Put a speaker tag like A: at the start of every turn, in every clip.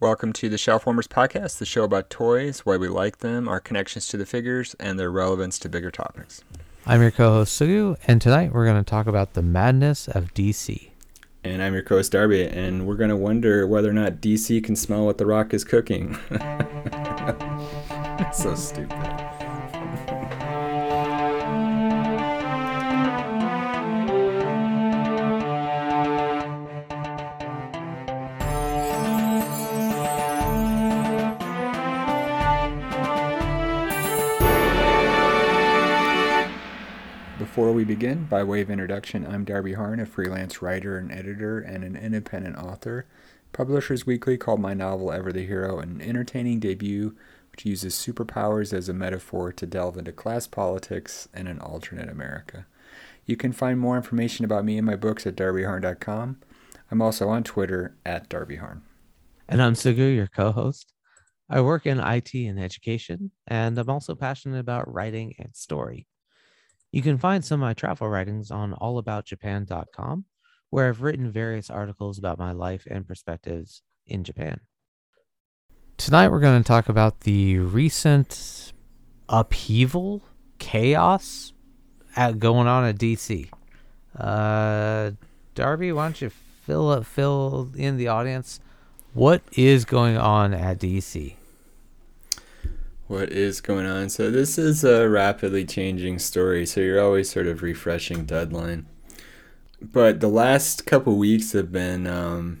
A: Welcome to the Shelfwarmers Podcast, the show about toys, why we like them, our connections to the figures, and their relevance to bigger topics.
B: I'm your co-host Sugu, and tonight we're going to talk about the madness of DC.
A: And I'm your co-host Darby, and we're going to wonder whether or not DC can smell what The Rock is cooking. so stupid. We begin, by way of introduction, I'm Darby Harn, a freelance writer and editor and an independent author. Publishers Weekly called my novel Ever the Hero an entertaining debut which uses superpowers as a metaphor to delve into class politics and an alternate America. You can find more information about me and my books at darbyharn.com. I'm also on Twitter at darbyharn.
B: And I'm Sugu, your co host. I work in IT and education, and I'm also passionate about writing and story. You can find some of my travel writings on allaboutjapan.com, where I've written various articles about my life and perspectives in Japan. Tonight, we're going to talk about the recent upheaval, chaos at, going on at DC. Uh, Darby, why don't you fill up, fill in the audience? What is going on at DC?
A: What is going on. So this is a rapidly changing story, so you're always sort of refreshing deadline. But the last couple weeks have been um,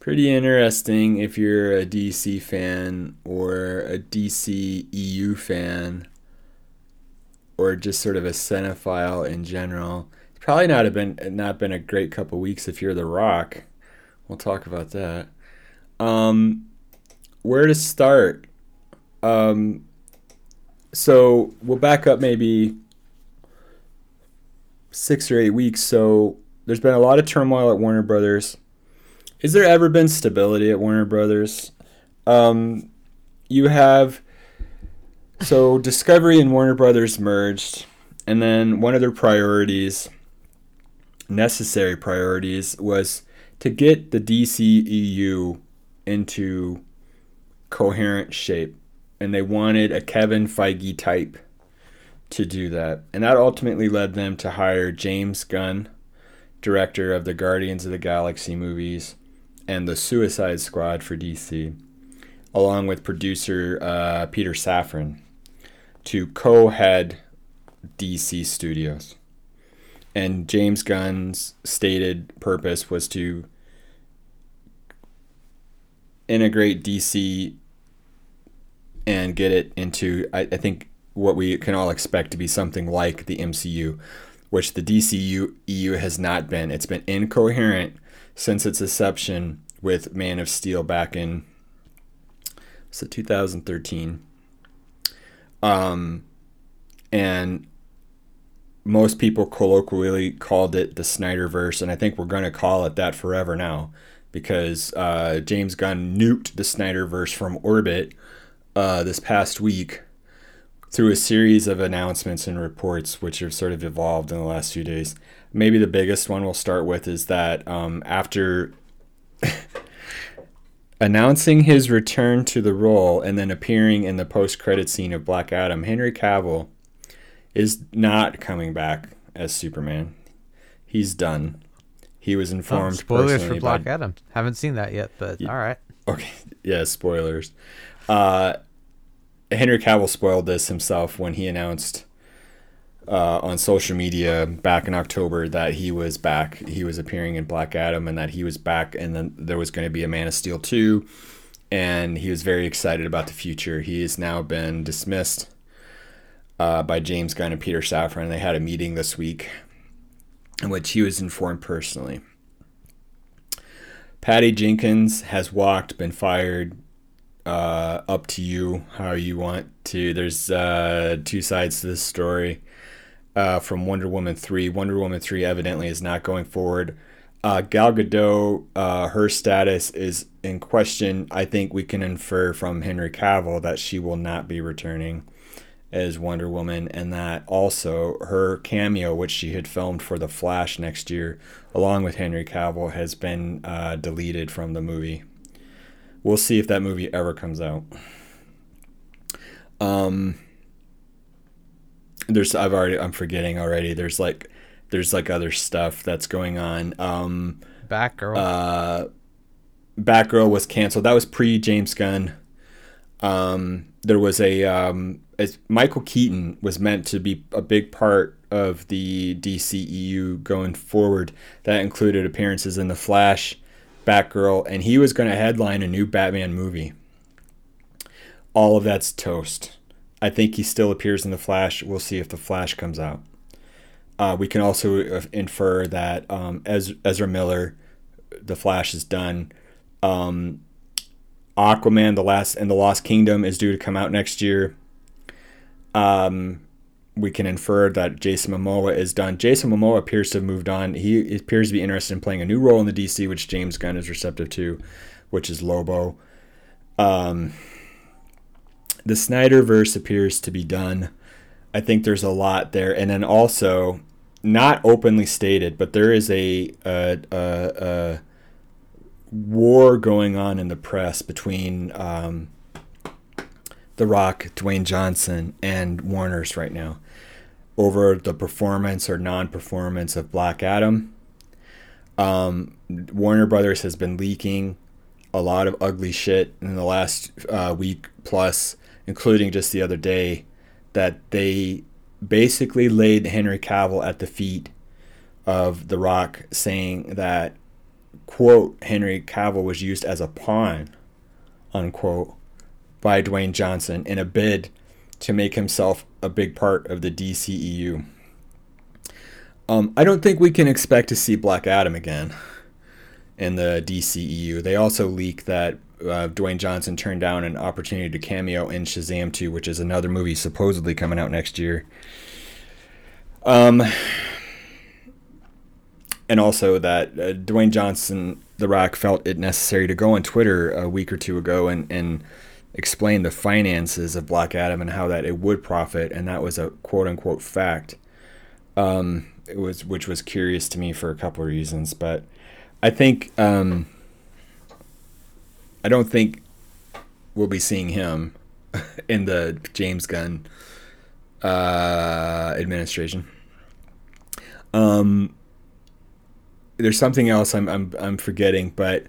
A: pretty interesting if you're a DC fan or a DC EU fan or just sort of a cinephile in general. It's probably not have been not been a great couple weeks if you're The Rock. We'll talk about that. Um, where to start? Um, so we'll back up maybe six or eight weeks. So there's been a lot of turmoil at Warner Brothers. Is there ever been stability at Warner Brothers? Um, you have so Discovery and Warner Brothers merged, and then one of their priorities, necessary priorities, was to get the DCEU into coherent shape and they wanted a Kevin Feige type to do that. And that ultimately led them to hire James Gunn, director of the Guardians of the Galaxy movies and the Suicide Squad for DC, along with producer uh, Peter Safran, to co head DC Studios. And James Gunn's stated purpose was to integrate DC and get it into I, I think what we can all expect to be something like the MCU, which the DCU EU has not been. It's been incoherent since its inception with Man of Steel back in so 2013. Um, and most people colloquially called it the Snyderverse, and I think we're going to call it that forever now because uh, James Gunn nuked the Snyderverse from orbit uh, this past week through a series of announcements and reports which have sort of evolved in the last few days. Maybe the biggest one we'll start with is that um, after announcing his return to the role and then appearing in the post credit scene of Black Adam, Henry Cavill is not coming back as Superman. He's done. He was informed. Oh,
B: spoilers for Black by, Adam. Haven't seen that yet, but yeah, all right.
A: Okay, yeah, spoilers. Uh, Henry Cavill spoiled this himself when he announced uh, on social media back in October that he was back. He was appearing in Black Adam and that he was back, and then there was going to be a Man of Steel 2. And he was very excited about the future. He has now been dismissed uh, by James Gunn and Peter Safran. They had a meeting this week in which he was informed personally. Patty Jenkins has walked, been fired, uh, up to you how you want to. There's uh, two sides to this story. Uh, from Wonder Woman 3. Wonder Woman 3 evidently is not going forward. Uh, Gal Gadot, uh, her status is in question. I think we can infer from Henry Cavill that she will not be returning as Wonder Woman, and that also her cameo, which she had filmed for The Flash next year, along with Henry Cavill, has been uh, deleted from the movie. We'll see if that movie ever comes out. Um, there's I've already I'm forgetting already. There's like there's like other stuff that's going on. Um,
B: Batgirl.
A: uh, Batgirl was canceled. That was pre James Gunn. Um, there was a um, Michael Keaton was meant to be a big part of the DCEU going forward. That included appearances in The Flash, Batgirl, and he was going to headline a new Batman movie. All of that's toast. I think he still appears in The Flash. We'll see if The Flash comes out. Uh, we can also uh, infer that um, Ezra Miller, The Flash is done. Um, Aquaman, the last and the Lost Kingdom is due to come out next year. Um, we can infer that Jason Momoa is done. Jason Momoa appears to have moved on. He appears to be interested in playing a new role in the DC, which James Gunn is receptive to, which is Lobo. Um, the Snyderverse appears to be done. I think there's a lot there, and then also not openly stated, but there is a, a, a, a war going on in the press between um, The Rock, Dwayne Johnson, and Warner's right now over the performance or non-performance of Black Adam. Um, Warner Brothers has been leaking a lot of ugly shit in the last uh, week plus, including just the other day, that they basically laid Henry Cavill at the feet of The Rock, saying that quote Henry Cavill was used as a pawn, unquote, by Dwayne Johnson in a bid to make himself a big part of the DCEU. Um, I don't think we can expect to see Black Adam again in the DCEU. They also leak that uh, Dwayne Johnson turned down an opportunity to cameo in Shazam 2, which is another movie supposedly coming out next year. Um, and also that uh, Dwayne Johnson, The Rock, felt it necessary to go on Twitter a week or two ago and, and explain the finances of Black Adam and how that it would profit, and that was a quote unquote fact. Um, it was which was curious to me for a couple of reasons, but I think um, I don't think we'll be seeing him in the James Gunn uh, administration. Um, there's something else I'm I'm I'm forgetting, but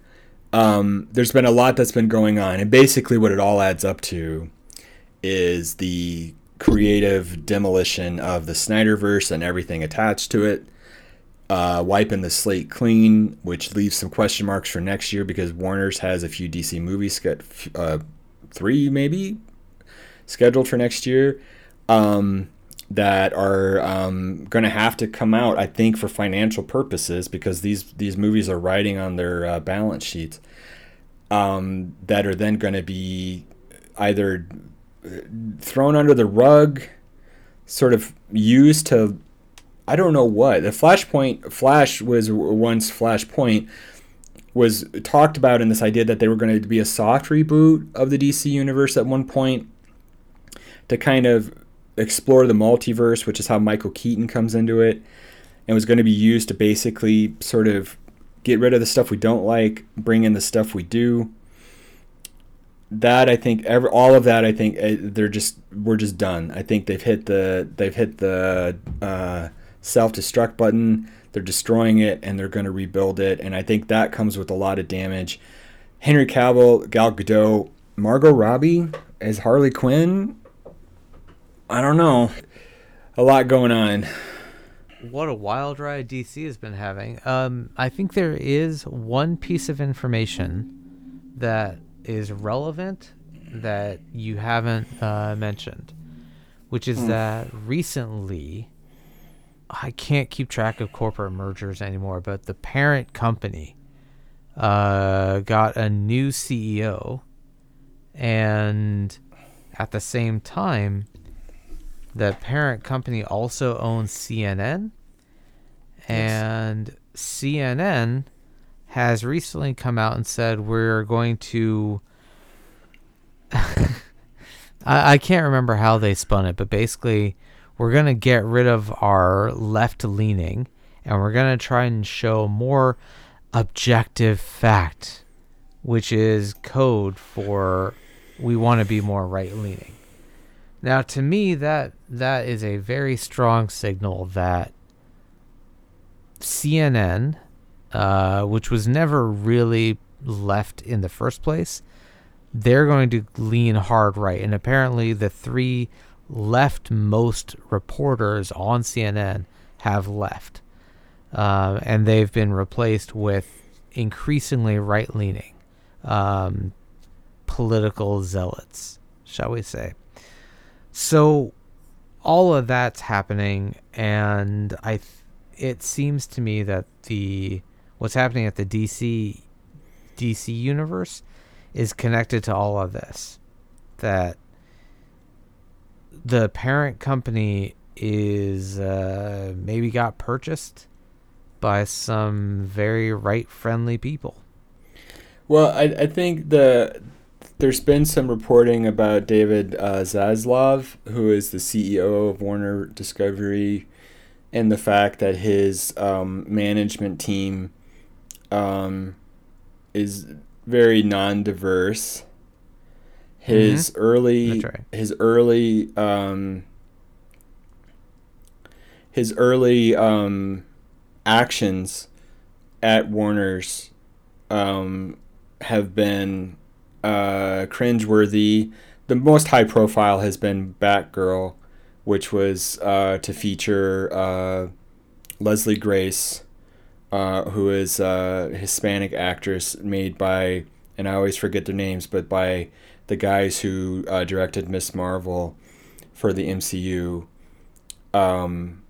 A: um, there's been a lot that's been going on, and basically what it all adds up to is the creative demolition of the Snyderverse and everything attached to it. Uh, wiping the slate clean, which leaves some question marks for next year because Warner's has a few DC movies, uh, three maybe, scheduled for next year. Um, that are um, going to have to come out, I think, for financial purposes because these these movies are riding on their uh, balance sheets. Um, that are then going to be either uh, thrown under the rug, sort of used to, I don't know what. The Flashpoint Flash was once Flashpoint was talked about in this idea that they were going to be a soft reboot of the DC universe at one point to kind of explore the multiverse, which is how Michael Keaton comes into it, and was going to be used to basically sort of get rid of the stuff we don't like, bring in the stuff we do. That I think all of that I think eh, they're just we're just done. I think they've hit the they've hit the uh, self destruct button. They're destroying it and they're going to rebuild it. And I think that comes with a lot of damage. Henry Cavill, Gal Gadot, Margot Robbie as Harley Quinn I don't know. A lot going on.
B: What a wild ride DC has been having. Um, I think there is one piece of information that is relevant that you haven't uh, mentioned, which is mm. that recently, I can't keep track of corporate mergers anymore, but the parent company uh, got a new CEO, and at the same time, the parent company also owns CNN, and yes. CNN has recently come out and said we're going to. I, I can't remember how they spun it, but basically, we're going to get rid of our left leaning and we're going to try and show more objective fact which is code for we want to be more right leaning. Now, to me, that that is a very strong signal that CNN, uh, which was never really left in the first place, they're going to lean hard right. And apparently, the three leftmost reporters on CNN have left. Uh, and they've been replaced with increasingly right leaning um, political zealots, shall we say. So, all of that's happening, and I. Th- it seems to me that the what's happening at the DC DC universe is connected to all of this. That the parent company is uh, maybe got purchased by some very right friendly people.
A: Well, I, I think the there's been some reporting about David uh, Zaslav, who is the CEO of Warner Discovery, and the fact that his um, management team um, is very non-diverse. His mm-hmm. early, right. his early, um, his early um, actions at Warner's um, have been uh, cringeworthy. The most high profile has been Batgirl, which was uh, to feature uh, Leslie Grace, uh, who is a Hispanic actress made by, and I always forget their names, but by the guys who uh, directed Miss Marvel for the MCU. Um,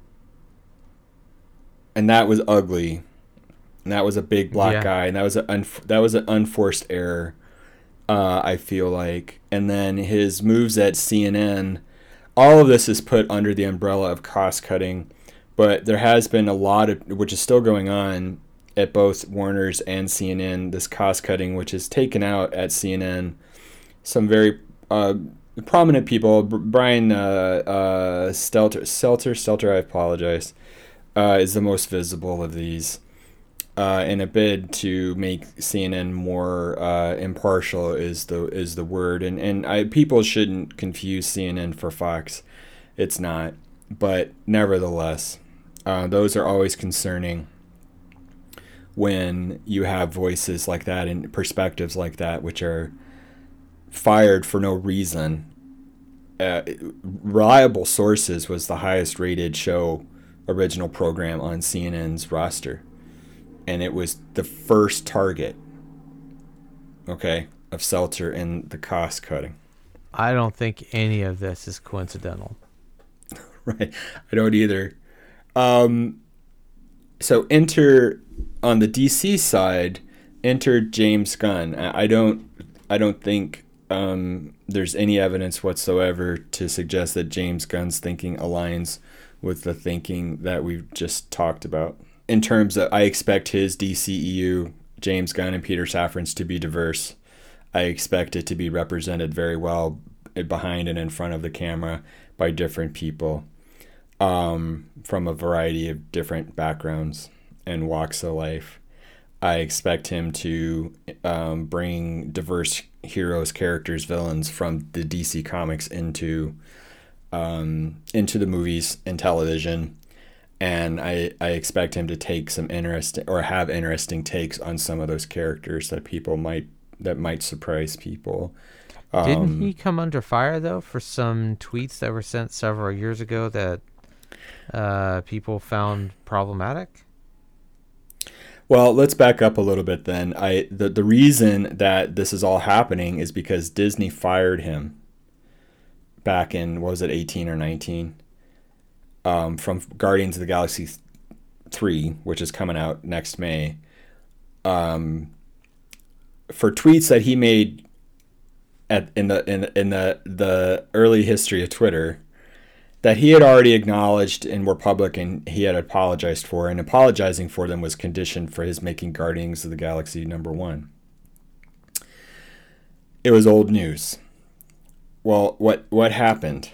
A: and that was ugly. And that was a big black yeah. guy, and that was an unf- that was an unforced error. Uh, I feel like, and then his moves at CNN, all of this is put under the umbrella of cost cutting, but there has been a lot of which is still going on at both Warner's and CNN. This cost cutting, which is taken out at CNN, some very uh, prominent people. Brian uh, uh, Stelter, Stelter, Stelter. I apologize uh, is the most visible of these. Uh, in a bid to make CNN more uh, impartial is the is the word, and and I, people shouldn't confuse CNN for Fox. It's not, but nevertheless, uh, those are always concerning when you have voices like that and perspectives like that, which are fired for no reason. Uh, reliable sources was the highest rated show original program on CNN's roster. And it was the first target, okay, of Seltzer in the cost cutting.
B: I don't think any of this is coincidental.
A: right. I don't either. Um, so enter on the DC side, enter James Gunn. I don't I don't think um, there's any evidence whatsoever to suggest that James Gunn's thinking aligns with the thinking that we've just talked about. In terms of, I expect his DCEU, James Gunn and Peter Safran's to be diverse. I expect it to be represented very well behind and in front of the camera by different people um, from a variety of different backgrounds and walks of life. I expect him to um, bring diverse heroes, characters, villains from the DC comics into um, into the movies and television. And I, I expect him to take some interest or have interesting takes on some of those characters that people might that might surprise people.
B: Um, Didn't he come under fire though for some tweets that were sent several years ago that uh, people found problematic?
A: Well, let's back up a little bit then. I the, the reason that this is all happening is because Disney fired him back in what was it 18 or 19 um, from Guardians of the Galaxy 3 which is coming out next May um, for tweets that he made at in the in, in the the early history of Twitter that he had already acknowledged and were public and he had apologized for and apologizing for them was conditioned for his making Guardians of the Galaxy number 1 it was old news well, what what happened?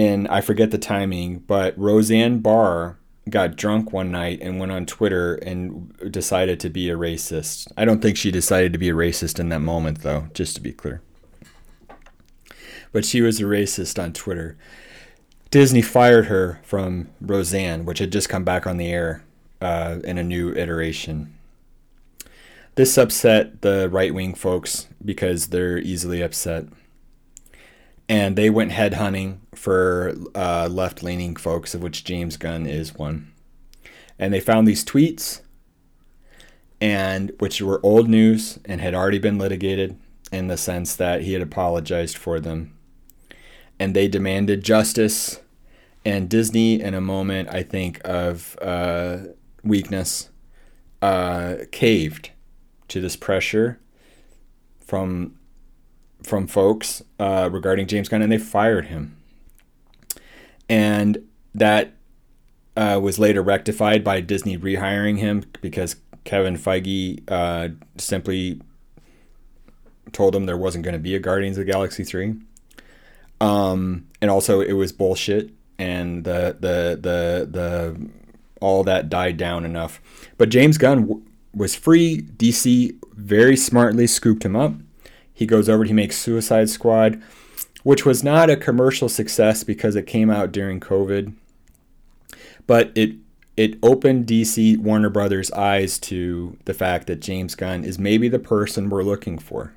A: And I forget the timing, but Roseanne Barr got drunk one night and went on Twitter and decided to be a racist. I don't think she decided to be a racist in that moment, though, just to be clear. But she was a racist on Twitter. Disney fired her from Roseanne, which had just come back on the air uh, in a new iteration. This upset the right wing folks because they're easily upset. And they went headhunting for uh, left leaning folks, of which James Gunn is one. And they found these tweets, and which were old news and had already been litigated in the sense that he had apologized for them. And they demanded justice. And Disney, in a moment, I think, of uh, weakness, uh, caved to this pressure from from folks uh, regarding James Gunn, and they fired him. And that uh, was later rectified by Disney rehiring him because Kevin Feige uh, simply told him there wasn't going to be a Guardians of the Galaxy three. Um, and also, it was bullshit, and the the the the all that died down enough. But James Gunn w- was free. DC very smartly scooped him up. He goes over, he makes Suicide Squad, which was not a commercial success because it came out during COVID. But it it opened DC Warner Brothers eyes to the fact that James Gunn is maybe the person we're looking for.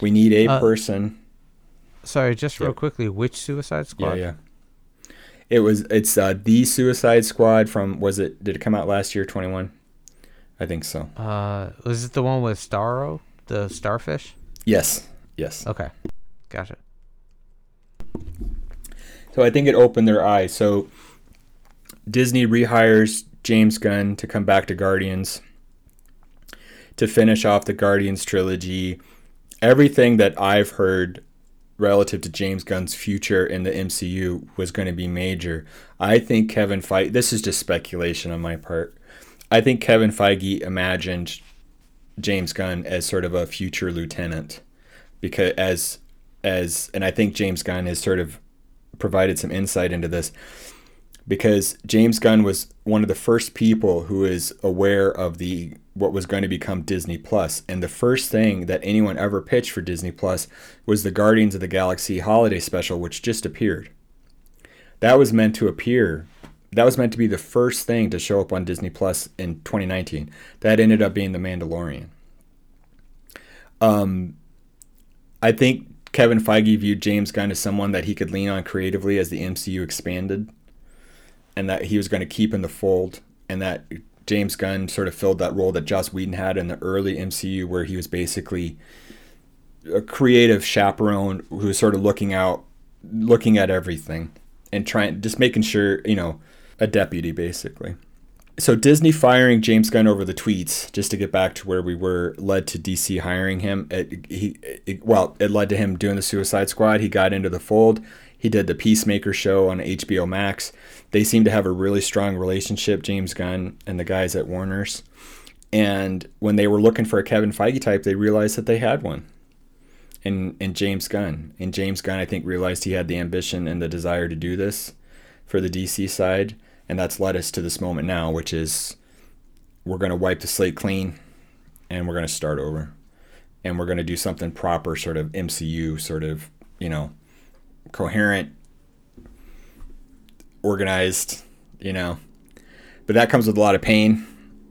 A: We need a uh, person.
B: Sorry, just real quickly, which Suicide Squad?
A: Yeah, yeah. It was it's uh, the Suicide Squad from was it did it come out last year 21? I think so.
B: Uh was it the one with Starro, the starfish?
A: Yes. Yes.
B: Okay. Gotcha.
A: So I think it opened their eyes. So Disney rehires James Gunn to come back to Guardians to finish off the Guardians trilogy. Everything that I've heard relative to James Gunn's future in the MCU was going to be major. I think Kevin Feige, this is just speculation on my part. I think Kevin Feige imagined James Gunn as sort of a future lieutenant because as as and I think James Gunn has sort of provided some insight into this because James Gunn was one of the first people who is aware of the what was going to become Disney And the first thing that anyone ever pitched for Disney Plus was the Guardians of the Galaxy holiday special, which just appeared. That was meant to appear. That was meant to be the first thing to show up on Disney Plus in 2019. That ended up being The Mandalorian. Um, I think Kevin Feige viewed James Gunn as someone that he could lean on creatively as the MCU expanded, and that he was going to keep in the fold, and that James Gunn sort of filled that role that Joss Whedon had in the early MCU, where he was basically a creative chaperone who was sort of looking out, looking at everything, and trying, just making sure, you know, a deputy basically. So Disney firing James Gunn over the tweets, just to get back to where we were, led to DC hiring him. It, he, it, well, it led to him doing the Suicide Squad. He got into the fold. He did the Peacemaker show on HBO Max. They seem to have a really strong relationship, James Gunn and the guys at Warner's. And when they were looking for a Kevin Feige type, they realized that they had one. In, in James Gunn. And James Gunn, I think, realized he had the ambition and the desire to do this for the DC side. And that's led us to this moment now, which is we're going to wipe the slate clean and we're going to start over. And we're going to do something proper, sort of MCU, sort of, you know, coherent, organized, you know. But that comes with a lot of pain.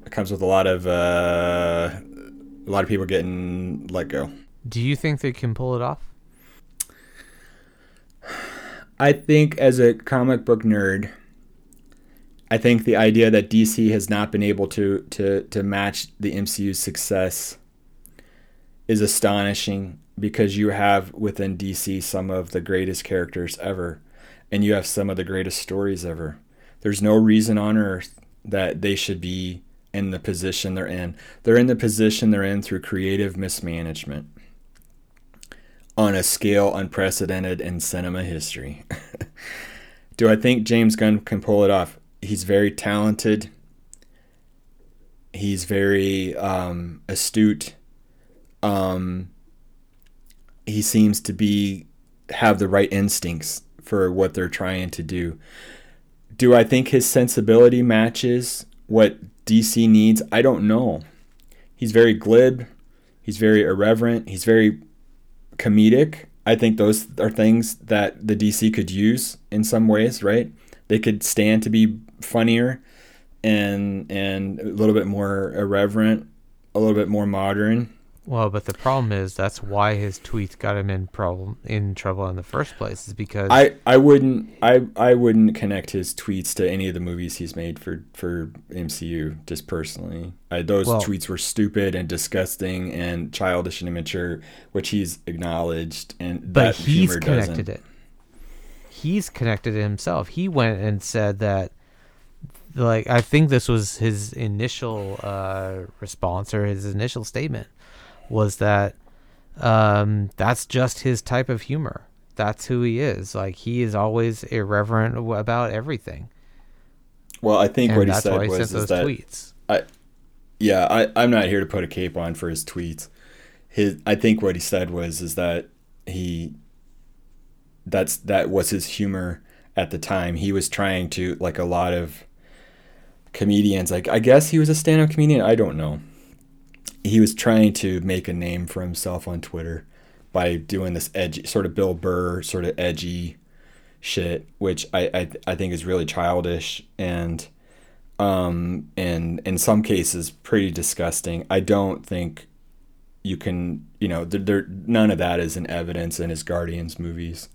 A: It comes with a lot of uh, a lot of people getting let go.
B: Do you think they can pull it off?
A: I think as a comic book nerd, I think the idea that DC has not been able to to to match the MCU's success is astonishing because you have within DC some of the greatest characters ever, and you have some of the greatest stories ever. There's no reason on earth that they should be in the position they're in. They're in the position they're in through creative mismanagement on a scale unprecedented in cinema history. Do I think James Gunn can pull it off? He's very talented. He's very um, astute. Um, he seems to be have the right instincts for what they're trying to do. do I think his sensibility matches what DC needs? I don't know. He's very glib. He's very irreverent. He's very comedic. I think those are things that the DC could use in some ways, right? They could stand to be funnier and and a little bit more irreverent, a little bit more modern.
B: Well, but the problem is that's why his tweets got him in problem in trouble in the first place is because
A: I, I wouldn't I I wouldn't connect his tweets to any of the movies he's made for for MCU just personally. I, those
B: Well-
A: tweets were stupid and disgusting and childish and immature, which he's acknowledged and
B: but
A: that
B: he's connected
A: doesn't.
B: it. He's connected it himself. He went and said that like I think this was his initial uh, response or his initial statement was that um, that's just his type of humor. That's who he is. Like he is always irreverent about everything,
A: Well, I think
B: and
A: what he said
B: he
A: was is that
B: tweets.
A: yeah, I, I'm not here to put a cape on for his tweets. His I think what he said was is that he that's that was his humor at the time. He was trying to like a lot of comedians, like I guess he was a stand-up comedian, I don't know. He was trying to make a name for himself on Twitter by doing this edgy sort of Bill Burr sort of edgy shit, which I I, I think is really childish and um, and in some cases pretty disgusting. I don't think you can, you know, there, there none of that is in evidence in his Guardians movies,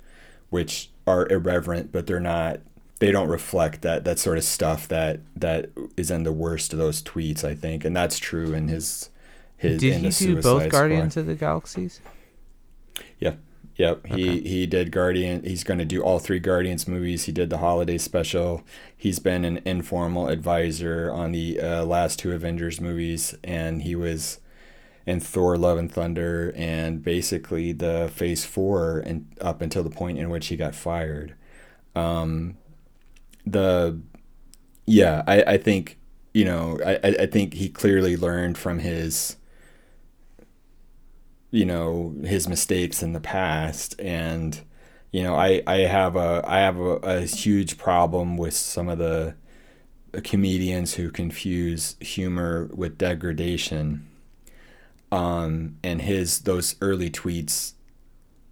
A: which are irreverent, but they're not. They don't reflect that that sort of stuff that that is in the worst of those tweets. I think, and that's true in his his.
B: Did
A: in
B: he
A: the
B: do both
A: Suicide
B: Guardians
A: Squad.
B: of the Galaxies?
A: Yep, he
B: Okay.
A: he did Guardian. He's going to do all three Guardians movies. He did the holiday special. He's been an informal advisor on the uh, last two Avengers movies, and he was in Thor: Love and Thunder, and basically the Phase Four, and up until the point in which he got fired. Um, the yeah, I I think you know I I think he clearly learned from his you know his mistakes in the past. And you know i i have a i have a, a huge problem with some of the comedians who confuse humor with degradation. Um and his those early tweets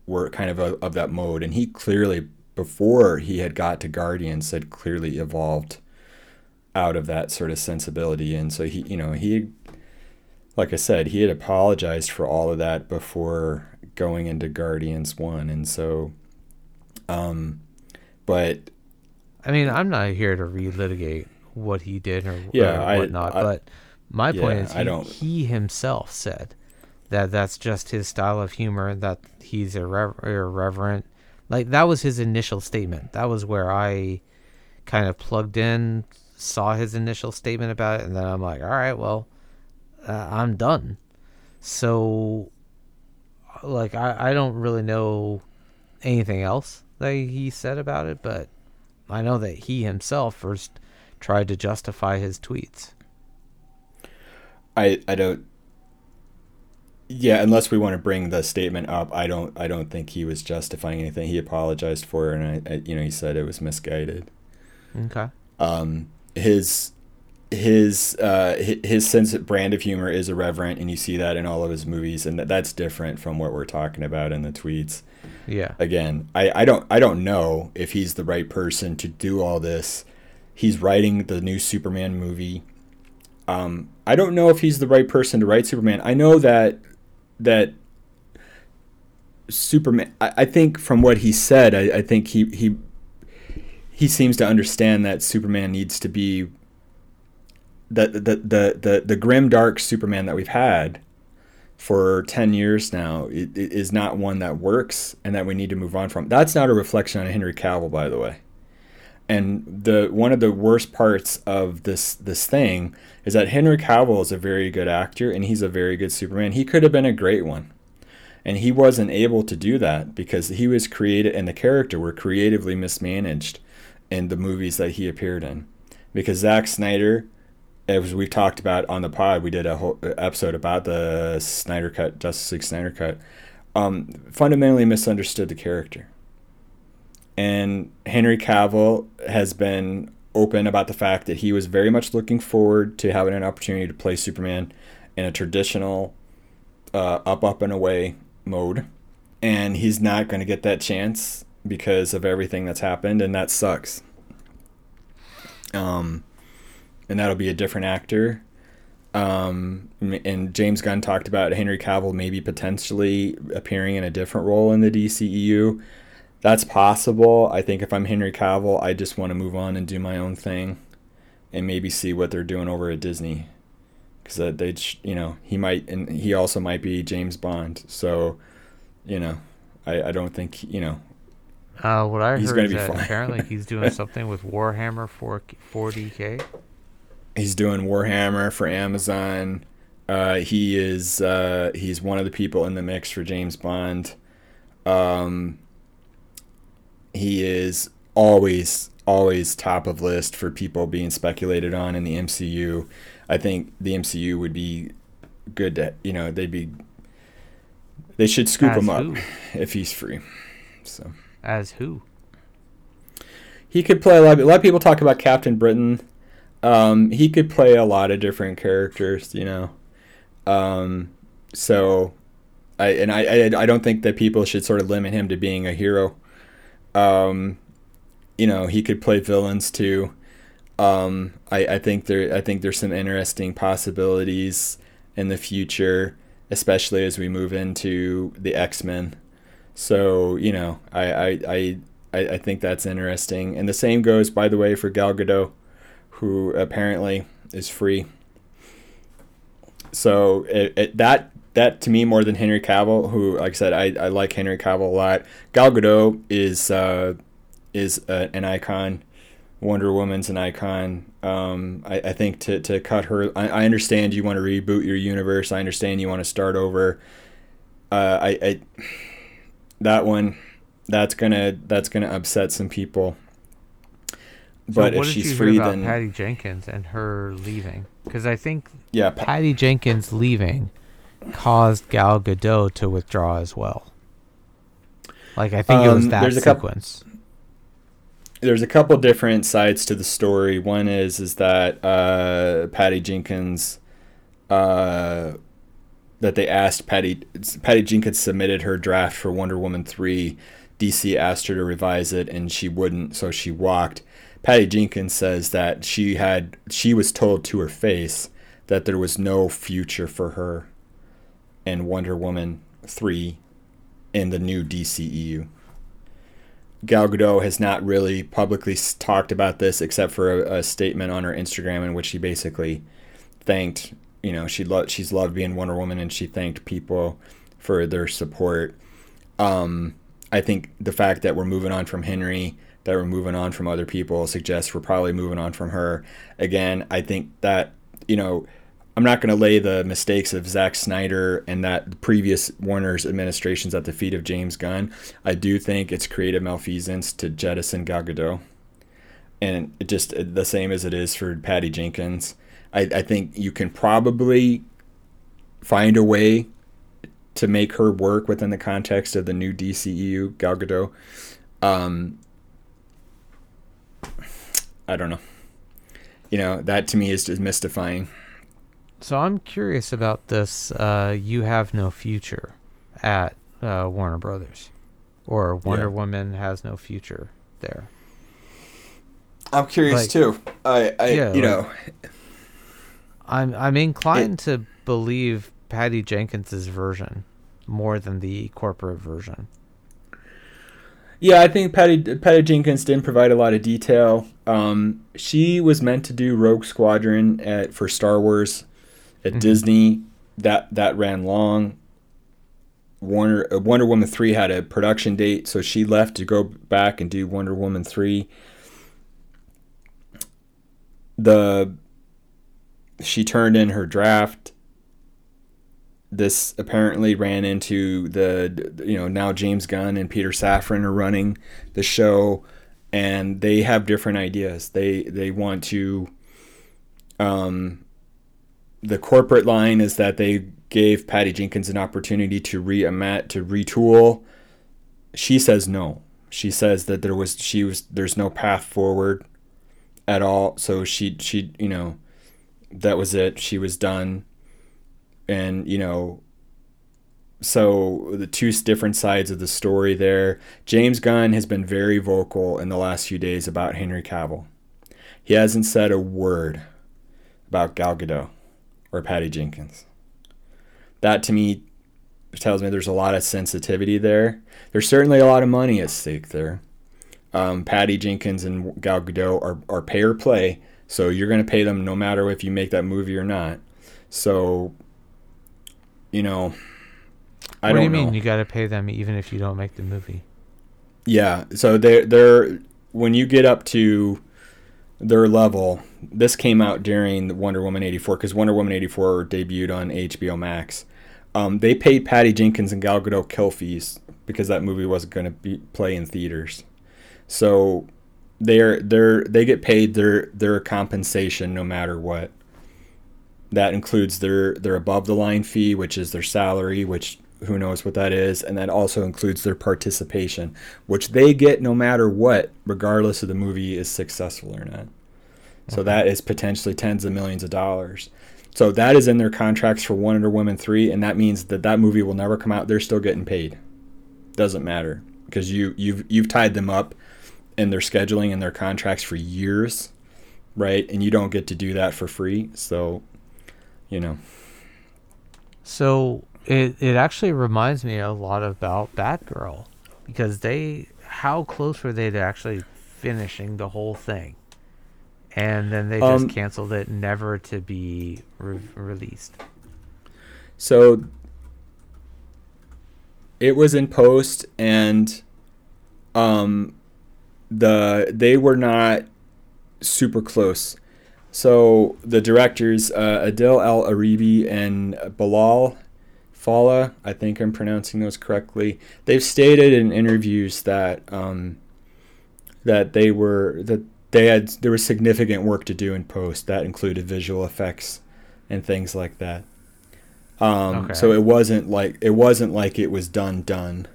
A: were kind of a, of that mode. And he clearly before he had got to guardians had clearly evolved out of that sort of sensibility and so he you know he like I said, he had apologized for all of that before going into Guardians One, and so, um, but
B: I mean, I'm not here to relitigate what he did or,
A: Yeah,
B: or
A: I-
B: whatnot,
A: I-
B: but my point
A: yeah,
B: is,
A: I
B: he, he himself said that that's just his style of humor, that he's irre- irreverent. Like, that was his initial statement. That was where I kind of plugged in, saw his initial statement about it, and then I'm like, all right, well, uh, I'm done. So, like, I, I don't really know anything else that he said about it, but I know that he himself first tried to justify his tweets.
A: I I don't. Yeah, unless we want to bring the statement up, I don't. I don't think he was justifying anything. He apologized for it, and I, I you know, he said it was misguided.
B: Okay.
A: um, his his uh, his sense of brand of humor is irreverent, and you see that in all of his movies, and that, that's different from what we're talking about in the tweets.
B: Yeah.
A: Again, I, I don't I don't know if he's the right person to do all this. He's writing the new Superman movie. Um, I don't know if he's the right person to write Superman. I know that that Superman. I, I think from what he said, I, I think he he he seems to understand that Superman needs to be the the the the, the grim dark Superman that we've had for 10 years now i- i- is not one that works and that we need to move on from. That's not a reflection on Henry Cavill by the way. And the one of the worst parts of this this thing is that Henry Cavill is a very good actor and he's a very good Superman. He could have been a great one. And he wasn't able to do that because he was created and the character were creatively mismanaged in the movies that he appeared in. Because Zack Snyder, as we've talked about on the pod, we did a whole episode about the Snyder Cut, Justice League Snyder Cut, um, fundamentally misunderstood the character. And Henry Cavill has been open about the fact that he was very much looking forward to having an opportunity to play Superman in a traditional uh, up, up, and away mode. And he's not going to get that chance because of everything that's happened, and that sucks. Um, and that'll be a different actor. Um, and James Gunn talked about Henry Cavill maybe potentially appearing in a different role in the DCEU. That's possible. I think if I'm Henry Cavill, I just want to move on and do my own thing, and maybe see what they're doing over at Disney, because they, you know, he might, and he also might be James Bond. So, you know, I, I don't think you know.
B: Uh, what I heard is that apparently he's doing something with Warhammer 4 40k.
A: He's doing Warhammer for Amazon. Uh, he is uh, he's one of the people in the mix for James Bond. Um, he is always always top of list for people being speculated on in the MCU. I think the MCU would be good to you know they'd be they should scoop As him up if he's free. So
B: as who?
A: He could play a lot. Of, a lot of people talk about Captain Britain. Um, he could play a lot of different characters, you know. Um, so, I and I, I I don't think that people should sort of limit him to being a hero. Um, you know, he could play villains too. Um, I, I think there I think there's some interesting possibilities in the future, especially as we move into the X Men. So you know, I, I I I think that's interesting. And the same goes, by the way, for Gal Gadot, who apparently is free. So it, it, that that to me more than Henry Cavill, who like I said, I, I like Henry Cavill a lot. Gal Gadot is uh, is an icon. Wonder Woman's an icon. Um, I, I think to, to cut her, I, I understand you want to reboot your universe. I understand you want to start over. Uh, I, I that one, that's gonna that's gonna upset some people.
B: But so if she's free, then Patty Jenkins and her leaving, because I think yeah, Patty Jenkins leaving caused Gal Gadot to withdraw as well. Like I think um, it was um, that sequence.
A: Couple, there's a couple different sides to the story. One is is that uh, Patty Jenkins, uh, that they asked Patty Patty Jenkins submitted her draft for Wonder Woman three. DC asked her to revise it, and she wouldn't, so she walked. Patty Jenkins says that she had she was told to her face that there was no future for her and Wonder Woman 3 in the new DCEU. Gal Gadot has not really publicly talked about this except for a, a statement on her Instagram in which she basically thanked, you know, she she's loved being Wonder Woman and she thanked people for their support. Um, I think the fact that we're moving on from Henry, that we're moving on from other people suggests we're probably moving on from her. Again, I think that, you know, I'm not going to lay the mistakes of Zack Snyder and that previous Warner's administrations at the feet of James Gunn. I do think it's creative malfeasance to jettison Gal Gadot, and it just the same as it is for Patty Jenkins. I, I think you can probably find a way to make her work within the context of the new DCEU Gal Gadot. Um, I don't know. You know that to me is just mystifying.
B: So I'm curious about this. Uh, you have no future at uh, Warner Brothers, or Wonder yeah. Woman has no future there.
A: I'm curious like, too. I, I yeah, you like, know,
B: I'm I'm inclined it, to believe Patty Jenkins's version more than the corporate version.
A: Yeah, I think Patty Patty Jenkins didn't provide a lot of detail. Um, she was meant to do Rogue Squadron at for Star Wars at mm-hmm. Disney, that that ran long. Warner uh, Wonder Woman three had a production date, so she left to go back and do Wonder Woman three. The she turned in her draft. This apparently ran into the you know now James Gunn and Peter Safran are running the show, and they have different ideas. They they want to um, the corporate line is that they gave Patty Jenkins an opportunity to re to retool. She says no. She says that there was she was there's no path forward. at all. So she she you know that was it. She was done, and you know. So the two different sides of the story there. James Gunn has been very vocal in the last few days about Henry Cavill. He hasn't said a word about Gal Gadot or Patty Jenkins. That to me tells me there's a lot of sensitivity there. There's certainly a lot of money at stake there. Um, Patty Jenkins and Gal Gadot are, are pay or play, so you're going to pay them no matter if you make that movie or not. So, you know,
B: I don't know what do you mean you got to pay them even if you don't make the movie?
A: Yeah, so they're they're when you get up to their level. This came out during Wonder Woman 84 because Wonder Woman 84 debuted on HBO Max. Um, they paid Patty Jenkins and Gal Gadot kill fees because that movie wasn't going to be play in theaters. So they're they're they get paid their their compensation no matter what. That includes their their above the line fee, which is their salary, which who knows what that is, and that also includes their participation, which they get no matter what, regardless of the movie is successful or not. So that is potentially tens of millions of dollars. So that is in their contracts for Wonder Woman 3 and that means that that movie will never come out. They're still getting paid. Doesn't matter because you you've you've tied them up in their scheduling and their contracts for years, right? And you don't get to do that for free. So, you know.
B: So it it actually reminds me a lot about Batgirl because they how close were they to actually finishing the whole thing? and then they just um, canceled it, never to be re- released.
A: So it was in post, and um, the they were not super close. So the directors uh, Adil El Aribi and Bilal Fallah, I think I'm pronouncing those correctly. They've stated in interviews that um, that they were that they had there was significant work to do in post that included visual effects and things like that. Um, okay. So it wasn't like it wasn't like it was done done.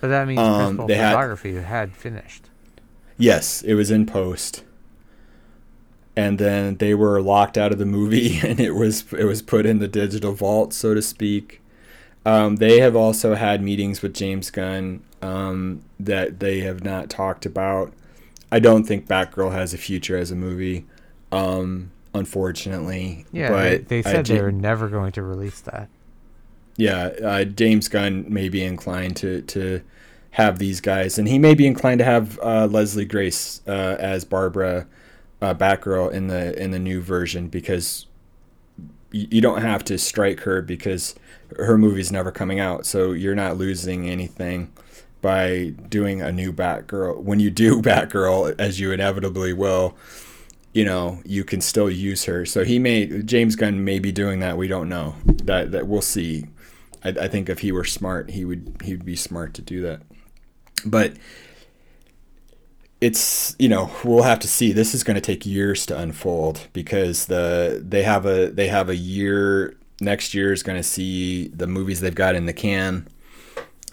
B: But that means um, principal photography had, had finished.
A: Yes, it was in post. And then they were locked out of the movie, and it was it was put in the digital vault, so to speak. Um, they have also had meetings with James Gunn um, that they have not talked about. I don't think Batgirl has a future as a movie, um, unfortunately.
B: Yeah, but they, they said they were never going to release that.
A: Yeah, uh, James Gunn may be inclined to to have these guys, and he may be inclined to have uh, Leslie Grace uh, as Barbara uh, Batgirl in the in the new version because y- you don't have to strike her because her movie's never coming out, so you're not losing anything by doing a new Batgirl. When you do Batgirl, as you inevitably will, you know you can still use her. So he may James Gunn may be doing that. We don't know. That that we'll see. I, I think if he were smart, he would he would be smart to do that. But it's you know we'll have to see. This is going to take years to unfold because the they have a they have a year next year is going to see the movies they've got in the can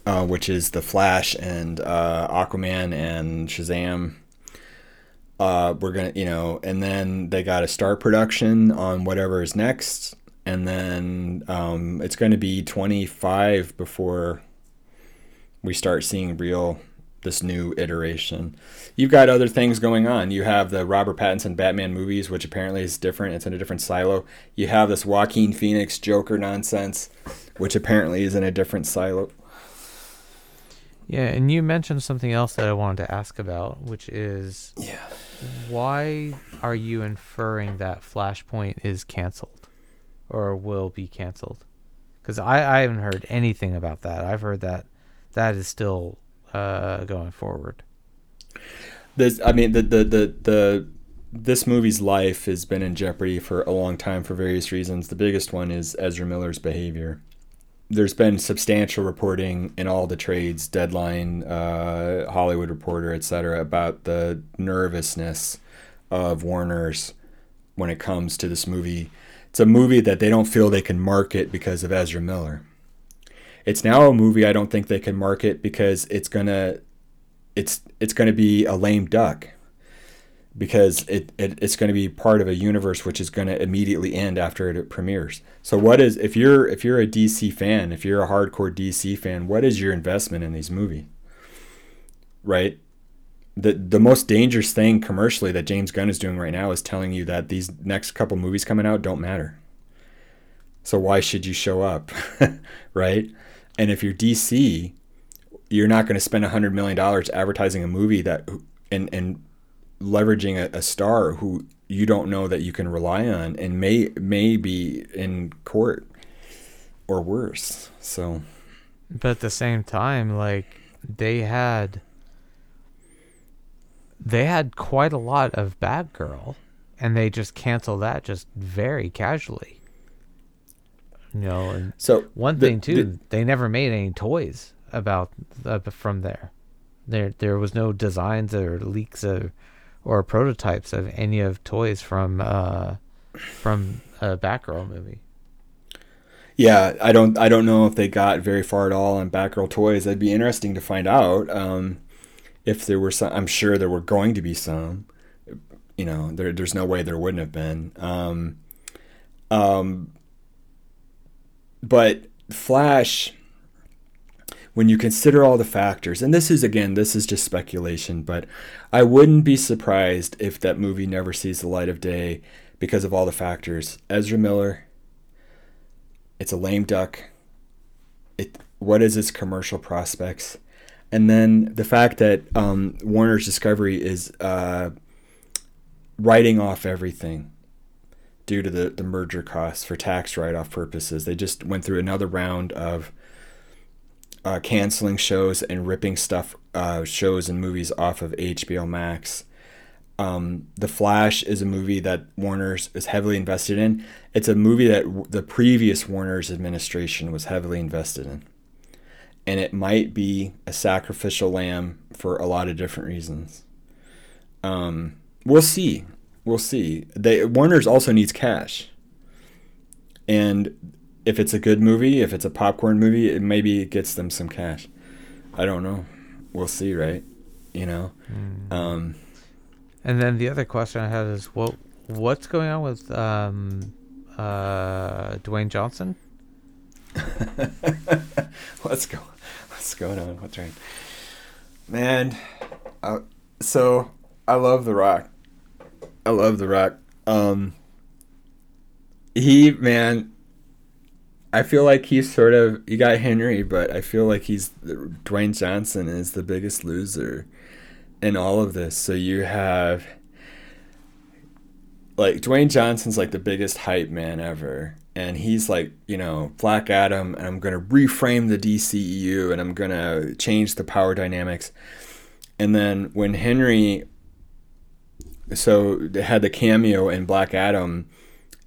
A: uh, which is the Flash and uh, Aquaman and Shazam. Uh, we're gonna, you know, and then they got to start production on whatever is next, and then um, it's going to be 25 before we start seeing real this new iteration. You've got other things going on. You have the Robert Pattinson Batman movies, which apparently is different. It's in a different silo. You have this Joaquin Phoenix Joker nonsense, which apparently is in a different silo.
B: Yeah, and you mentioned something else that I wanted to ask about, which is
A: yeah.
B: why are you inferring that Flashpoint is canceled or will be canceled? Because I, I haven't heard anything about that. I've heard that that is still uh, going forward.
A: This, I mean, the, the, the, the, this movie's life has been in jeopardy for a long time for various reasons. The biggest one is Ezra Miller's behavior there's been substantial reporting in all the trades, Deadline, uh, Hollywood Reporter, etc., about the nervousness of Warner's when it comes to this movie. It's a movie that they don't feel they can market because of Ezra Miller. It's now a movie I don't think they can market because it's gonna, it's it's gonna be a lame duck. because it, it it's going to be part of a universe which is going to immediately end after it premieres. So what is if you're if you're a DC fan, if you're a hardcore DC fan, what is your investment in these movies? Right? The the most dangerous thing commercially that James Gunn is doing right now is telling you that these next couple movies coming out don't matter. So why should you show up? right? And if you're DC, you're not going to spend $100 million advertising a movie that and and leveraging a, a, star who you don't know that you can rely on and may may be in court or worse. So
B: but at the same time like they had they had quite a lot of Batgirl and they just canceled that just very casually. You know, and
A: so
B: one the, thing too, the, they never made any toys about uh, from there. There there was no designs or leaks or or prototypes of any of toys from uh, from a Batgirl movie.
A: Yeah, I don't I don't know if they got very far at all on Batgirl toys. That'd be interesting to find out. Um, if there were some, I'm sure there were going to be some. You know, there, there's no way there wouldn't have been. Um, um, but Flash when you consider all the factors, and this is again, this is just speculation, but I wouldn't be surprised if that movie never sees the light of day because of all the factors. Ezra Miller, it's a lame duck. It what is its commercial prospects? And then the fact that um, Warner's Discovery is uh, writing off everything due to the, the merger costs for tax write off purposes. They just went through another round of uh, canceling shows and ripping stuff, uh, shows and movies off of HBO Max. Um, the Flash is a movie that Warner's is heavily invested in. It's a movie that w- the previous Warner's administration was heavily invested in. And it might be a sacrificial lamb for a lot of different reasons. Um, we'll see. We'll see. They Warner's also needs cash. And if it's a good movie, if it's a popcorn movie, it maybe it gets them some cash. I don't know. We'll see, right? You know. Mm. Um,
B: and then the other question I had is what what's going on with um, uh, Dwayne Johnson?
A: what's going What's going on? What's right? Man, uh, so I love The Rock. I love The Rock. Um, he man, I feel like he's sort of you got Henry, but I feel like he's Dwayne Johnson is the biggest loser in all of this. So you have like Dwayne Johnson's like the biggest hype man ever. And he's like, you know, Black Adam, and I'm going to reframe the DCEU and I'm going to change the power dynamics. And then when Henry, so they had the cameo in Black Adam,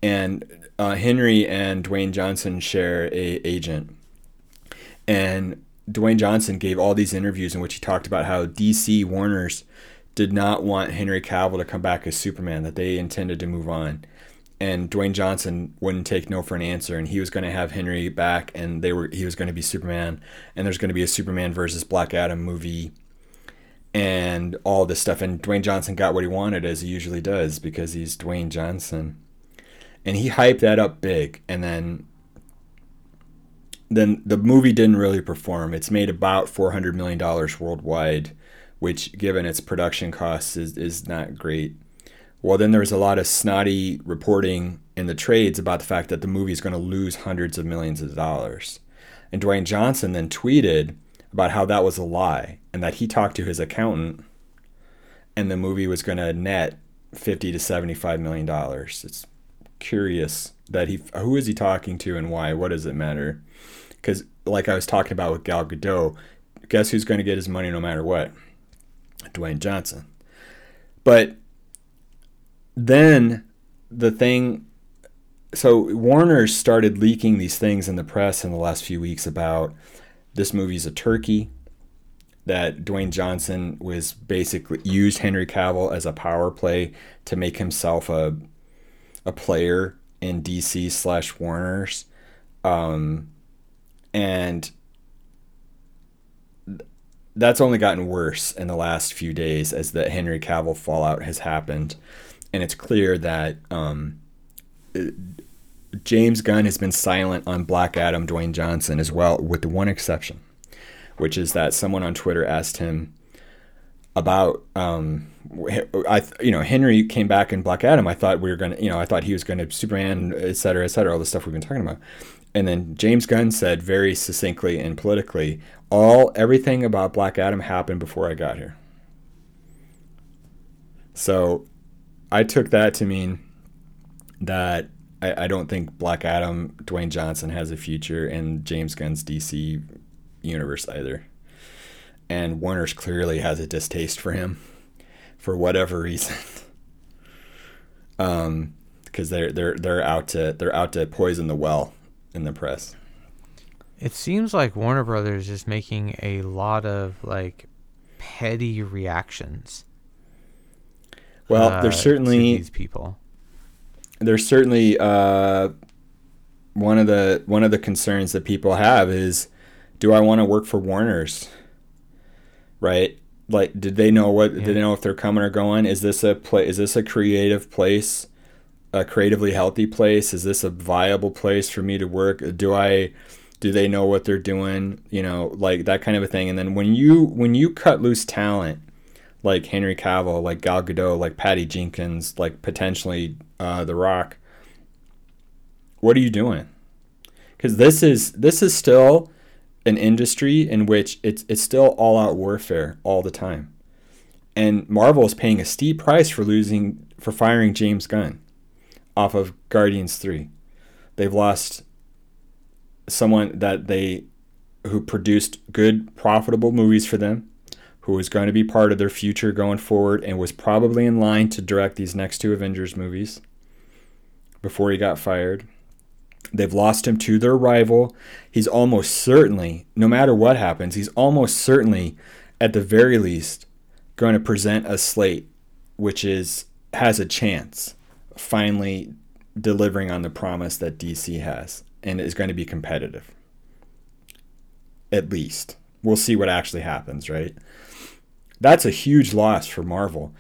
A: and uh, Henry and Dwayne Johnson share a agent, and Dwayne Johnson gave all these interviews in which he talked about how DC Warner's did not want Henry Cavill to come back as Superman; that they intended to move on. And Dwayne Johnson wouldn't take no for an answer, and he was going to have Henry back, and they were he was going to be Superman, and there's going to be a Superman versus Black Adam movie, and all this stuff. And Dwayne Johnson got what he wanted, as he usually does, because he's Dwayne Johnson. And he hyped that up big. And then then the movie didn't really perform. It's made about 400 million dollars worldwide which given its production costs is, is not great. Well then there was a lot of snotty reporting in the trades about the fact that the movie is going to lose hundreds of millions of dollars. And dwayne johnson then tweeted about how that was a lie and that he talked to his accountant and the movie was going to net 50 to 75 million dollars it's curious that he who is he talking to and why? What does it matter? Because like I was talking about with Gal Gadot, guess who's going to get his money no matter what? Dwayne Johnson. But then the thing so Warner started leaking these things in the press in the last few weeks about this movie's a turkey that Dwayne Johnson was basically used Henry Cavill as a power play to make himself a a player in DC slash Warner's, um, and that's only gotten worse in the last few days as the Henry Cavill fallout has happened, and it's clear that um, James Gunn has been silent on Black Adam, Dwayne Johnson as well, with the one exception, which is that someone on Twitter asked him about um, I you know Henry came back in Black Adam. I thought we were gonna you know I thought he was gonna Superman, et cetera, et cetera, all the stuff we've been talking about. And then James Gunn said very succinctly and politically, all everything about Black Adam happened before I got here. So I took that to mean that I, I don't think Black Adam, Dwayne Johnson has a future in James Gunn's DC universe either. And Warner's clearly has a distaste for him for whatever reason. um because they're they're they're out to they're out to poison the well in the press.
B: It seems like Warner Brothers is making a lot of like petty reactions.
A: Well, uh, there's certainly
B: these people.
A: There's certainly uh, one of the one of the concerns that people have is, do I want to work for Warner's? Right? Like, did they know what? Yeah. Did they know if they're coming or going? Is this a play? Is this a creative place? a creatively healthy place? Is this a viable place for me to work? Do I do they know what they're doing? You know, like that kind of a thing. And then when you when you cut loose talent like Henry Cavill, like Gal Gadot, like Patty Jenkins, like potentially uh, The Rock, what are you doing? Because this is this is still an industry in which it's it's still all out warfare all the time. And Marvel is paying a steep price for losing for firing James Gunn off of Guardians 3. They've lost someone that they who produced good profitable movies for them, who was going to be part of their future going forward and was probably in line to direct these next two Avengers movies before he got fired. They've lost him to their rival. He's almost certainly, no matter what happens, he's almost certainly at the very least going to present a slate which is has a chance finally delivering on the promise that DC has and is going to be competitive. At least. We'll see what actually happens, right? That's a huge loss for Marvel.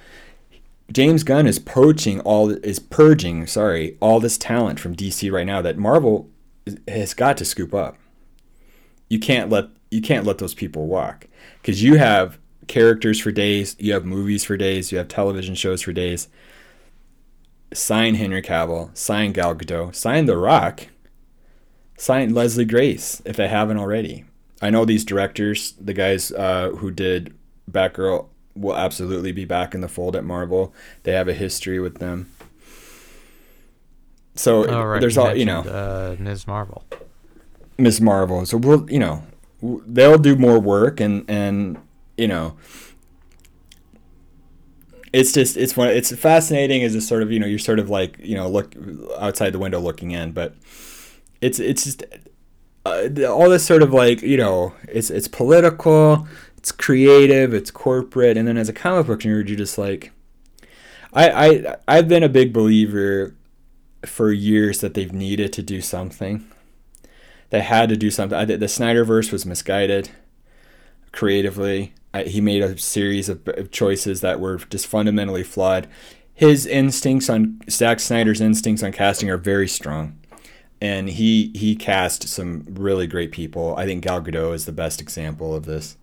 A: James Gunn is poaching all is purging, sorry, all this talent from DC right now that Marvel has got to scoop up. You can't let you can't let those people walk cuz you have characters for days, you have movies for days, you have television shows for days sign Henry Cavill, sign Gal Gadot, sign The Rock, sign Leslie Grace if they haven't already. I know these directors, the guys uh, who did Batgirl, will absolutely be back in the fold at Marvel. They have a history with them. So oh, right. there's you all you know,
B: uh, Ms. Marvel.
A: Ms. Marvel. So we'll you know they'll do more work and and you know it's just it's one it's fascinating as a sort of you know you're sort of like you know look outside the window looking in but it's it's just uh, all this sort of like you know it's it's political it's creative it's corporate and then as a comic book nerd you're just like I I I've been a big believer for years that they've needed to do something. They had to do something. I, the Snyderverse was misguided creatively. He made a series of, of choices that were just fundamentally flawed. His instincts on Zack Snyder's instincts on casting are very strong, and he he cast some really great people. I think Gal Gadot is the best example of this.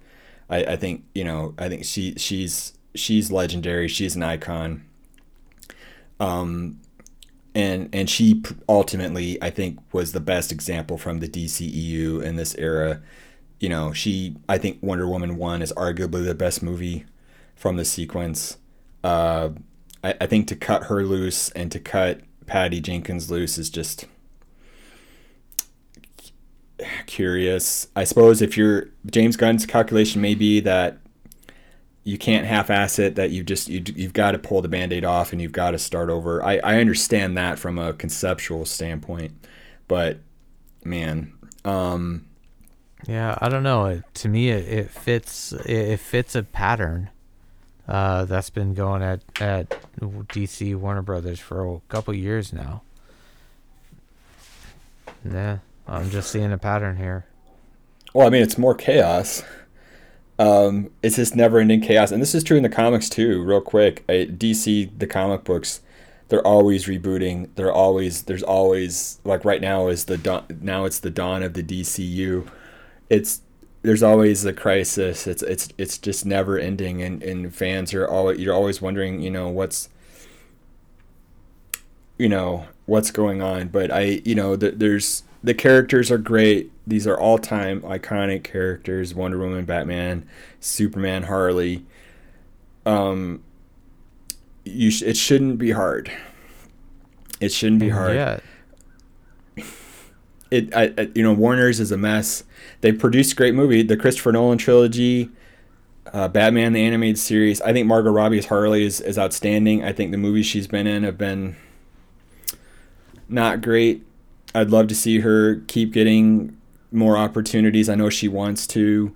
A: I, I think you know I think she she's she's legendary. She's an icon. Um, and and she ultimately I think was the best example from the DCEU in this era you know, she I think Wonder Woman one is arguably the best movie from the sequence. Uh, I, I think to cut her loose and to cut Patty Jenkins loose is just curious. I suppose if you're James Gunn's calculation may be that you can't half-ass it that you just you, you've got to pull the band-aid off and you've got to start over I, I understand that from a conceptual standpoint but man um,
B: yeah, I don't know. It, to me, it, it fits. It, it, fits a pattern uh, that's been going at at DC Warner Brothers for a couple years now. Yeah, I'm just seeing a pattern here.
A: Well, I mean, it's more chaos. um, it's just never-ending chaos, and this is true in the comics too. Real quick, I, DC the comic books, they're always rebooting. They're always there's always like right now is the dawn, now it's the dawn of the DCU. It's there's always a crisis. It's it's it's just never ending, and, and fans are always you're always wondering, you know, what's you know what's going on. But I, you know, the, there's the characters are great. These are all time iconic characters: Wonder Woman, Batman, Superman, Harley. Um, you sh- it shouldn't be hard. It shouldn't be hard.
B: Yeah.
A: It, I, I, you know, Warner's is a mess. They produced great movie, the Christopher Nolan trilogy, uh, Batman the animated series. I think Margot Robbie's Harley is, is outstanding. I think the movies she's been in have been not great. I'd love to see her keep getting more opportunities. I know she wants to.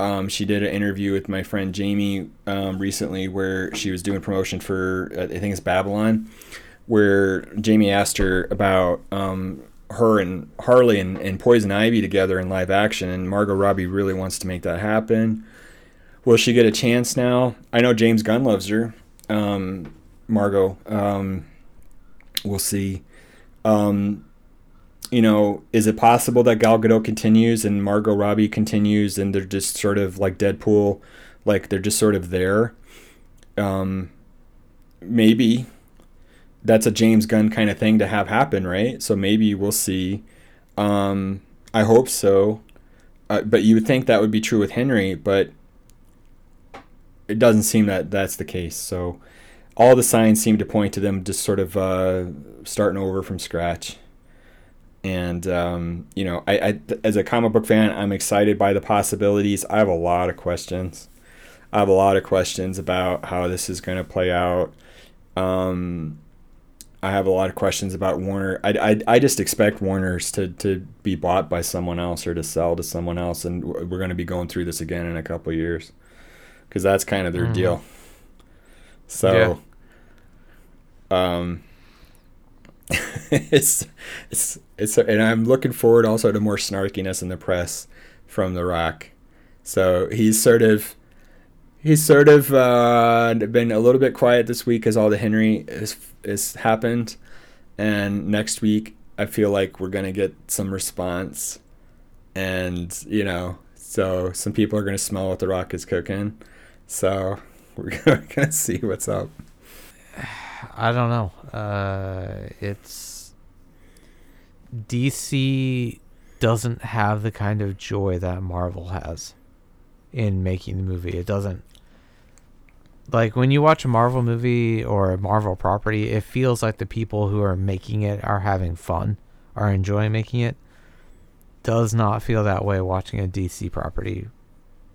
A: Um, she did an interview with my friend Jamie um, recently where she was doing promotion for uh, I think it's Babylon, where Jamie asked her about um, her and Harley and, and Poison Ivy together in live action, and Margot Robbie really wants to make that happen. Will she get a chance now? I know James Gunn loves her, um, Margot. Um, we'll see. Um, you know, is it possible that Gal Gadot continues and Margot Robbie continues and they're just sort of like Deadpool, like they're just sort of there? Um, maybe that's a James Gunn kind of thing to have happen, right? So maybe we'll see. Um, I hope so. Uh, but you would think that would be true with Henry, but it doesn't seem that that's the case. So all the signs seem to point to them just sort of uh, starting over from scratch. And um, you know, I, I as a comic book fan, I'm excited by the possibilities. I have a lot of questions. I have a lot of questions about how this is going to play out. Um, I have a lot of questions about Warner. I, I, I just expect Warner's to, to be bought by someone else or to sell to someone else, and we're going to be going through this again in a couple years, because that's kind of their mm. deal. So, yeah. um, it's it's it's and I'm looking forward also to more snarkiness in the press from The Rock. So he's sort of he's sort of uh, been a little bit quiet this week as all the Henry has, has happened, and next week I feel like we're gonna get some response, and you know, so some people are gonna smell what the Rock is cooking, so we're gonna see what's up.
B: I don't know. Uh, it's DC doesn't have the kind of joy that Marvel has in making the movie. It doesn't like when you watch a Marvel movie or a Marvel property, it feels like the people who are making it are having fun, are enjoying making it. Does not feel that way watching a DC property.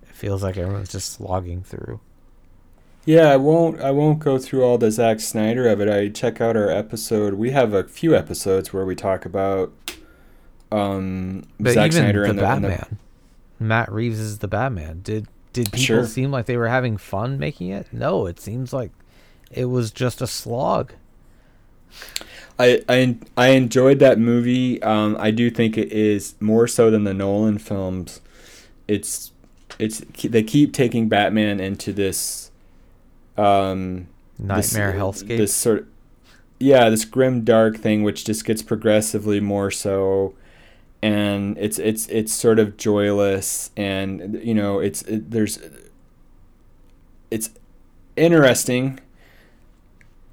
B: It feels like everyone's just slogging through.
A: Yeah, I won't. I won't go through all the Zack Snyder of it. I check out our episode. We have a few episodes where we talk about um,
B: but Zack Snyder the and the Batman. The... Matt Reeves is the Batman. Did did people sure. seem like they were having fun making it? No, it seems like it was just a slog.
A: I I, I enjoyed that movie. Um, I do think it is more so than the Nolan films. It's it's they keep taking Batman into this um,
B: nightmare this, hellscape.
A: This sort of yeah, this grim dark thing, which just gets progressively more so. And it's it's it's sort of joyless and you know it's it, there's it's interesting.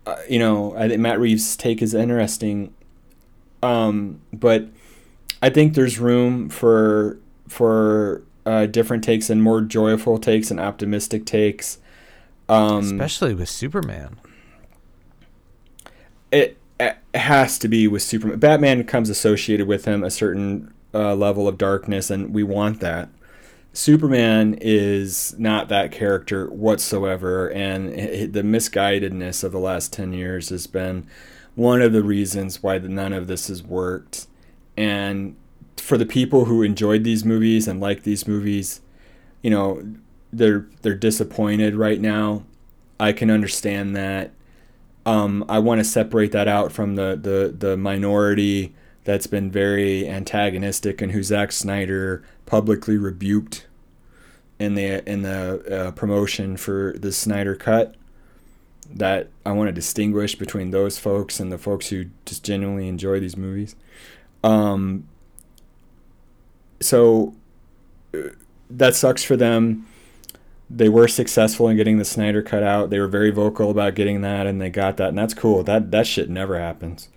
A: Uh, you know I think Matt Reeves' take is interesting. Um, but I think there's room for for uh, different takes and more joyful takes and optimistic takes
B: um, especially with Superman
A: it it has to be with Superman. Batman comes associated with him a certain uh, level of darkness, and we want that. Superman is not that character whatsoever, and the misguidedness of the last 10 years has been one of the reasons why none of this has worked. And for the people who enjoyed these movies and like these movies, you know, they're they're disappointed right now. I can understand that. Um, I want to separate that out from the the the minority that's been very antagonistic and who Zack Snyder publicly rebuked in the in the uh, promotion for the Snyder cut that I want to distinguish between those folks and the folks who just genuinely enjoy these movies. Um, so uh, that sucks for them. They were successful in getting the Snyder cut out. They were very vocal about getting that, and they got that, and that's cool. That that shit never happens.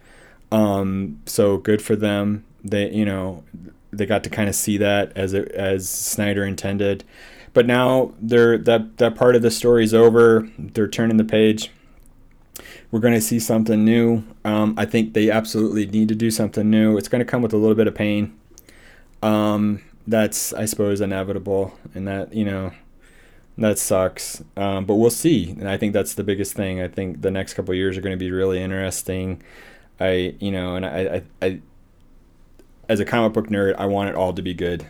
A: Um, so good for them. They you know they got to kind of see that as it, as Snyder intended. But now they're that that part of the story's over. They're turning the page. We're going to see something new. Um, I think they absolutely need to do something new. It's going to come with a little bit of pain. Um, that's I suppose inevitable, and that you know that sucks. Um, but we'll see. And I think that's the biggest thing. I think the next couple years are going to be really interesting. I you know, and I, I, I as a comic book nerd, I want it all to be good.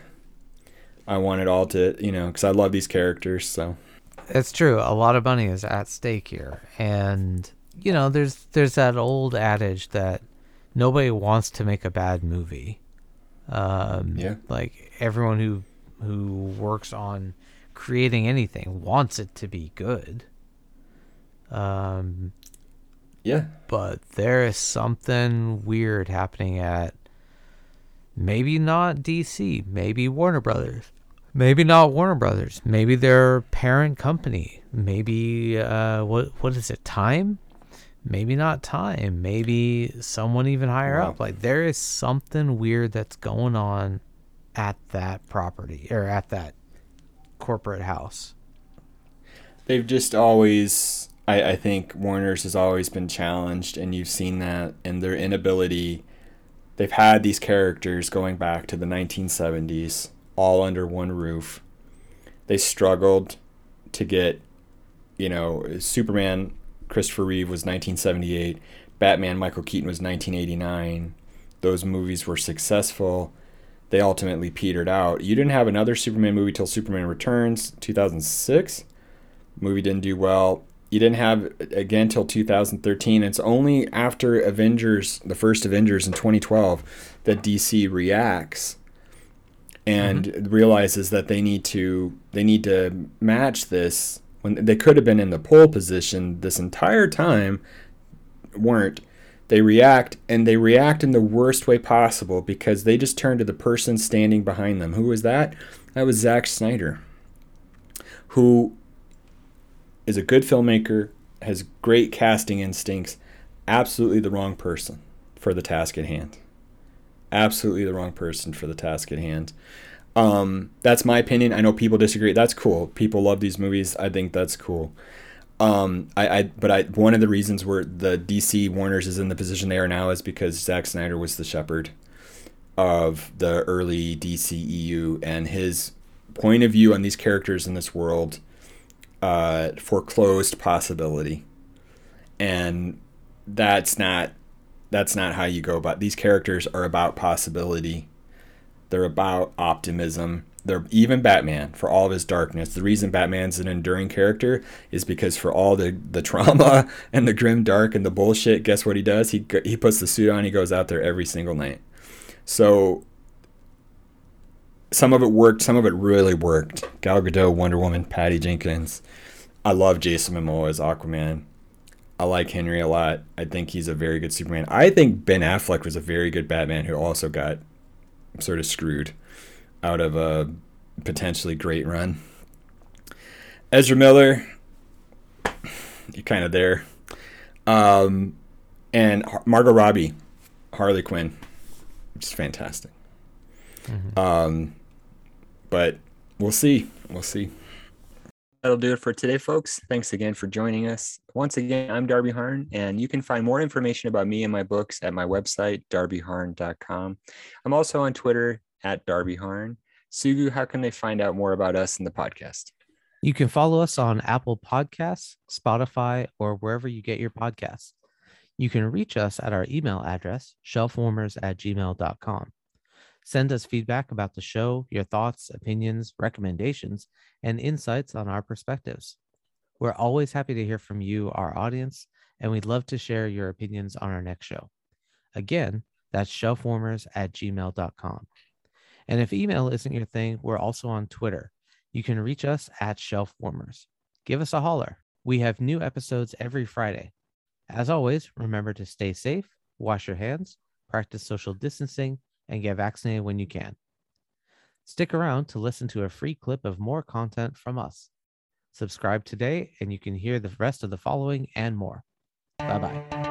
A: I want it all to you know because I love these characters. So
B: it's true. A lot of money is at stake here, and you know, there's there's that old adage that nobody wants to make a bad movie. Um,
A: yeah.
B: Like everyone who who works on creating anything wants it to be good. Um,
A: yeah.
B: But there is something weird happening at maybe not DC, maybe Warner Brothers. Maybe not Warner Brothers. Maybe their parent company. Maybe uh, what what is it? Time? Maybe not time. Maybe someone even higher wow. up. Like there is something weird that's going on at that property or at that corporate house.
A: They've just always I, I think Warner's has always been challenged and you've seen that in their inability they've had these characters going back to the 1970s all under one roof. They struggled to get, you know, Superman, Christopher Reeve was 1978, Batman, Michael Keaton was 1989. Those movies were successful. They ultimately petered out. You didn't have another Superman movie till Superman Returns, 2006. Movie didn't do well. You didn't have again till 2013. It's only after Avengers, the first Avengers in 2012, that DC reacts and mm-hmm. realizes that they need to they need to match this when they could have been in the pole position this entire time weren't they react and they react in the worst way possible because they just turn to the person standing behind them who was that that was Zack Snyder who is a good filmmaker has great casting instincts absolutely the wrong person for the task at hand absolutely the wrong person for the task at hand. Um, that's my opinion. I know people disagree. That's cool. People love these movies. I think that's cool. Um, I, I, but I, one of the reasons where the DC Warner's is in the position they are now is because Zack Snyder was the shepherd of the early DCEU, and his point of view on these characters in this world uh, foreclosed possibility, and that's not that's not how you go about these characters are about possibility. They're about optimism they're even batman for all of his darkness. The reason batman's an enduring character is because for all the the trauma and the grim dark and the bullshit guess what he does? He he puts the suit on he goes out there every single night. So some of it worked some of it really worked. Gal gadot wonder woman patty jenkins. I love jason momoa as aquaman. I like Henry a lot. I think he's a very good Superman. I think Ben Affleck was a very good Batman who also got sort of screwed out of a potentially great run. Ezra Miller, you're kind of there. Um, and Margot Robbie, Harley Quinn, just fantastic. Mm-hmm. Um, but we'll see. We'll see. That'll do it for today, folks. Thanks again for joining us. Once again, I'm Darby Harn, and you can find more information about me and my books at my website, darbyharn.com. I'm also on Twitter at Darby Harn. Sugu, how can they find out more about us and the podcast?
B: You can follow us on Apple Podcasts, Spotify, or wherever you get your podcasts. You can reach us at our email address, shelfwarmers at gmail.com. Send us feedback about the show, your thoughts, opinions, recommendations, and insights on our perspectives. We're always happy to hear from you, our audience, and we'd love to share your opinions on our next show. Again, that's shelfwarmers at gmail.com. And if email isn't your thing, we're also on Twitter. You can reach us at Shelf Warmers. Give us a holler. We have new episodes every Friday. As always, remember to stay safe, wash your hands, practice social distancing, and get vaccinated when you can. Stick around to listen to a free clip of more content from us. Subscribe today, and you can hear the rest of the following and more. Bye bye.